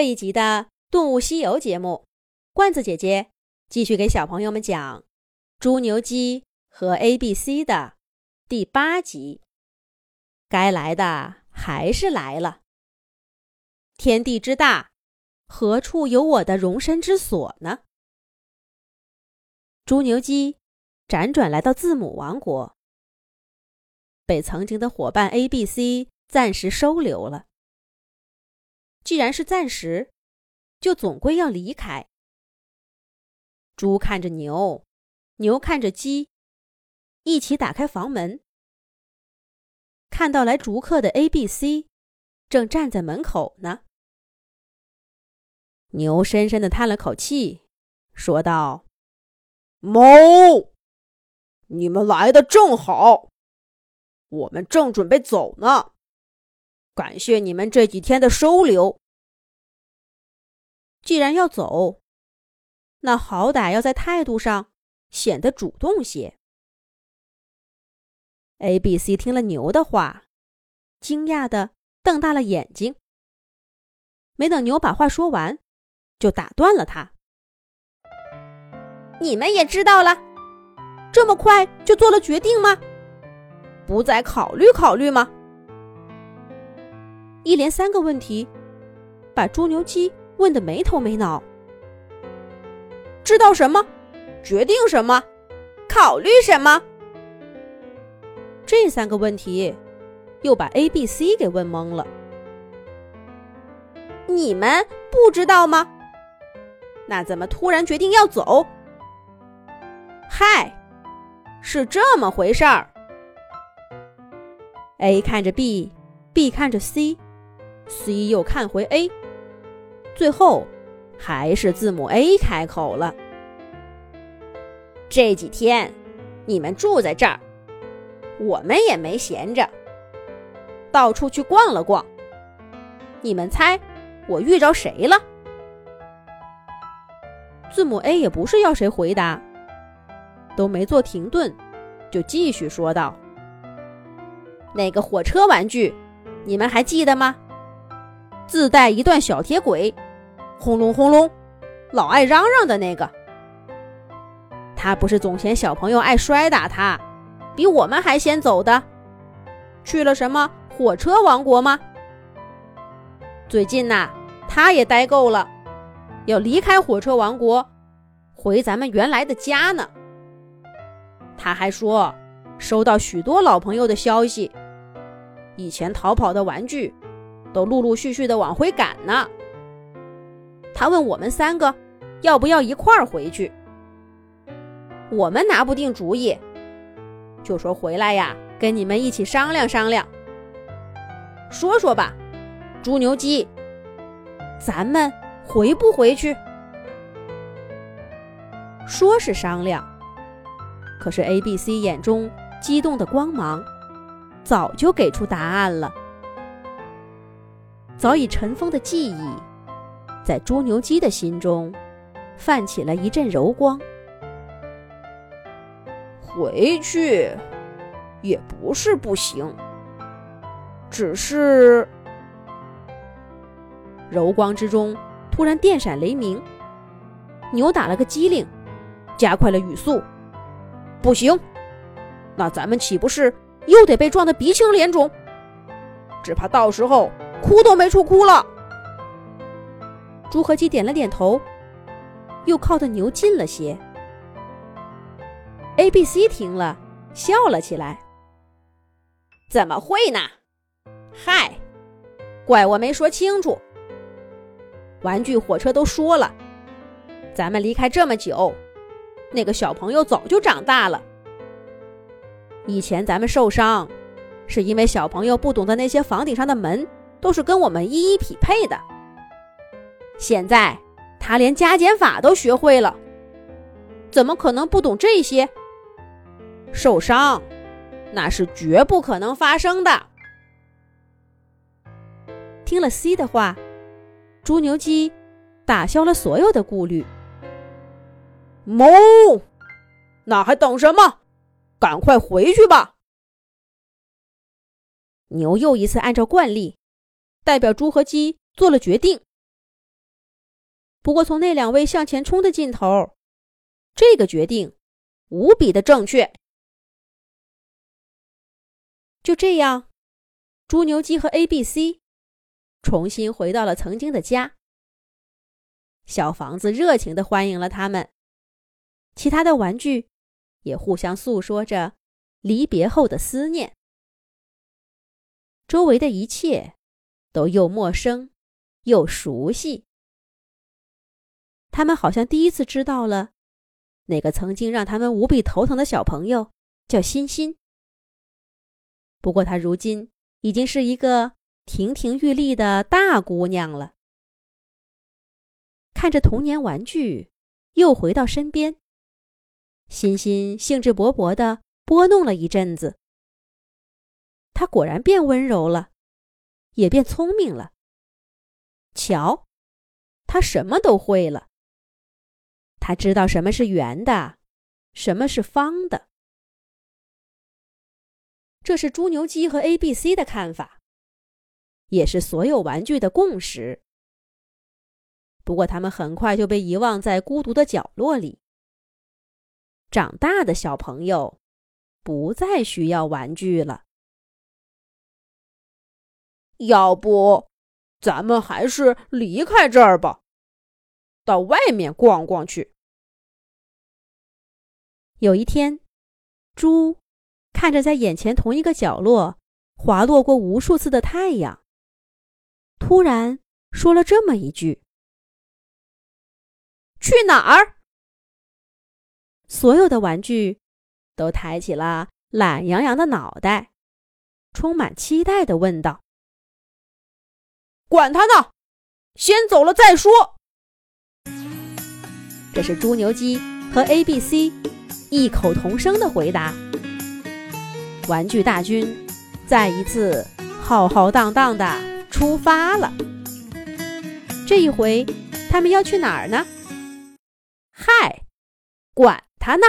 这一集的《动物西游》节目，罐子姐姐继续给小朋友们讲《猪牛鸡和 A B C》的第八集。该来的还是来了。天地之大，何处有我的容身之所呢？猪牛鸡辗转来到字母王国，被曾经的伙伴 A B C 暂时收留了。既然是暂时，就总归要离开。猪看着牛，牛看着鸡，一起打开房门，看到来逐客的 A、B、C，正站在门口呢。牛深深的叹了口气，说道：“猫，你们来的正好，我们正准备走呢。”感谢你们这几天的收留。既然要走，那好歹要在态度上显得主动些。A、B、C 听了牛的话，惊讶的瞪大了眼睛。没等牛把话说完，就打断了他：“你们也知道了，这么快就做了决定吗？不再考虑考虑吗？”一连三个问题，把猪牛鸡问得没头没脑。知道什么？决定什么？考虑什么？这三个问题，又把 A、B、C 给问懵了。你们不知道吗？那怎么突然决定要走？嗨，是这么回事儿。A 看着 B，B 看着 C。C 又看回 A，最后还是字母 A 开口了。这几天你们住在这儿，我们也没闲着，到处去逛了逛。你们猜我遇着谁了？字母 A 也不是要谁回答，都没做停顿，就继续说道：“那个火车玩具，你们还记得吗？”自带一段小铁轨，轰隆轰隆，老爱嚷嚷的那个。他不是总嫌小朋友爱摔打他，比我们还先走的，去了什么火车王国吗？最近呐，他也待够了，要离开火车王国，回咱们原来的家呢。他还说，收到许多老朋友的消息，以前逃跑的玩具。都陆陆续续的往回赶呢。他问我们三个要不要一块儿回去，我们拿不定主意，就说回来呀，跟你们一起商量商量，说说吧，猪牛鸡，咱们回不回去？说是商量，可是 A、B、C 眼中激动的光芒早就给出答案了。早已尘封的记忆，在猪牛鸡的心中泛起了一阵柔光。回去也不是不行，只是柔光之中突然电闪雷鸣，牛打了个机灵，加快了语速。不行，那咱们岂不是又得被撞得鼻青脸肿？只怕到时候。哭都没处哭了。猪和鸡点了点头，又靠得牛近了些。A、B、C 听了，笑了起来。怎么会呢？嗨，怪我没说清楚。玩具火车都说了，咱们离开这么久，那个小朋友早就长大了。以前咱们受伤，是因为小朋友不懂得那些房顶上的门。都是跟我们一一匹配的。现在他连加减法都学会了，怎么可能不懂这些？受伤，那是绝不可能发生的。听了 C 的话，猪牛鸡打消了所有的顾虑。哞，那还等什么？赶快回去吧！牛又一次按照惯例。代表猪和鸡做了决定，不过从那两位向前冲的劲头，这个决定无比的正确。就这样，猪牛鸡和 A、B、C 重新回到了曾经的家。小房子热情的欢迎了他们，其他的玩具也互相诉说着离别后的思念。周围的一切都又陌生又熟悉。他们好像第一次知道了，那个曾经让他们无比头疼的小朋友叫欣欣。不过，她如今已经是一个亭亭玉立的大姑娘了。看着童年玩具又回到身边，欣欣兴致勃勃地拨弄了一阵子。她果然变温柔了，也变聪明了。瞧，他什么都会了。他知道什么是圆的，什么是方的。这是猪牛鸡和 A、B、C 的看法，也是所有玩具的共识。不过，他们很快就被遗忘在孤独的角落里。长大的小朋友不再需要玩具了。要不，咱们还是离开这儿吧，到外面逛逛去。有一天，猪。看着在眼前同一个角落滑落过无数次的太阳，突然说了这么一句：“去哪儿？”所有的玩具都抬起了懒洋洋的脑袋，充满期待的问道：“管他呢，先走了再说。”这是猪牛鸡和 A、B、C 异口同声的回答。玩具大军再一次浩浩荡荡的出发了。这一回，他们要去哪儿呢？嗨，管他呢！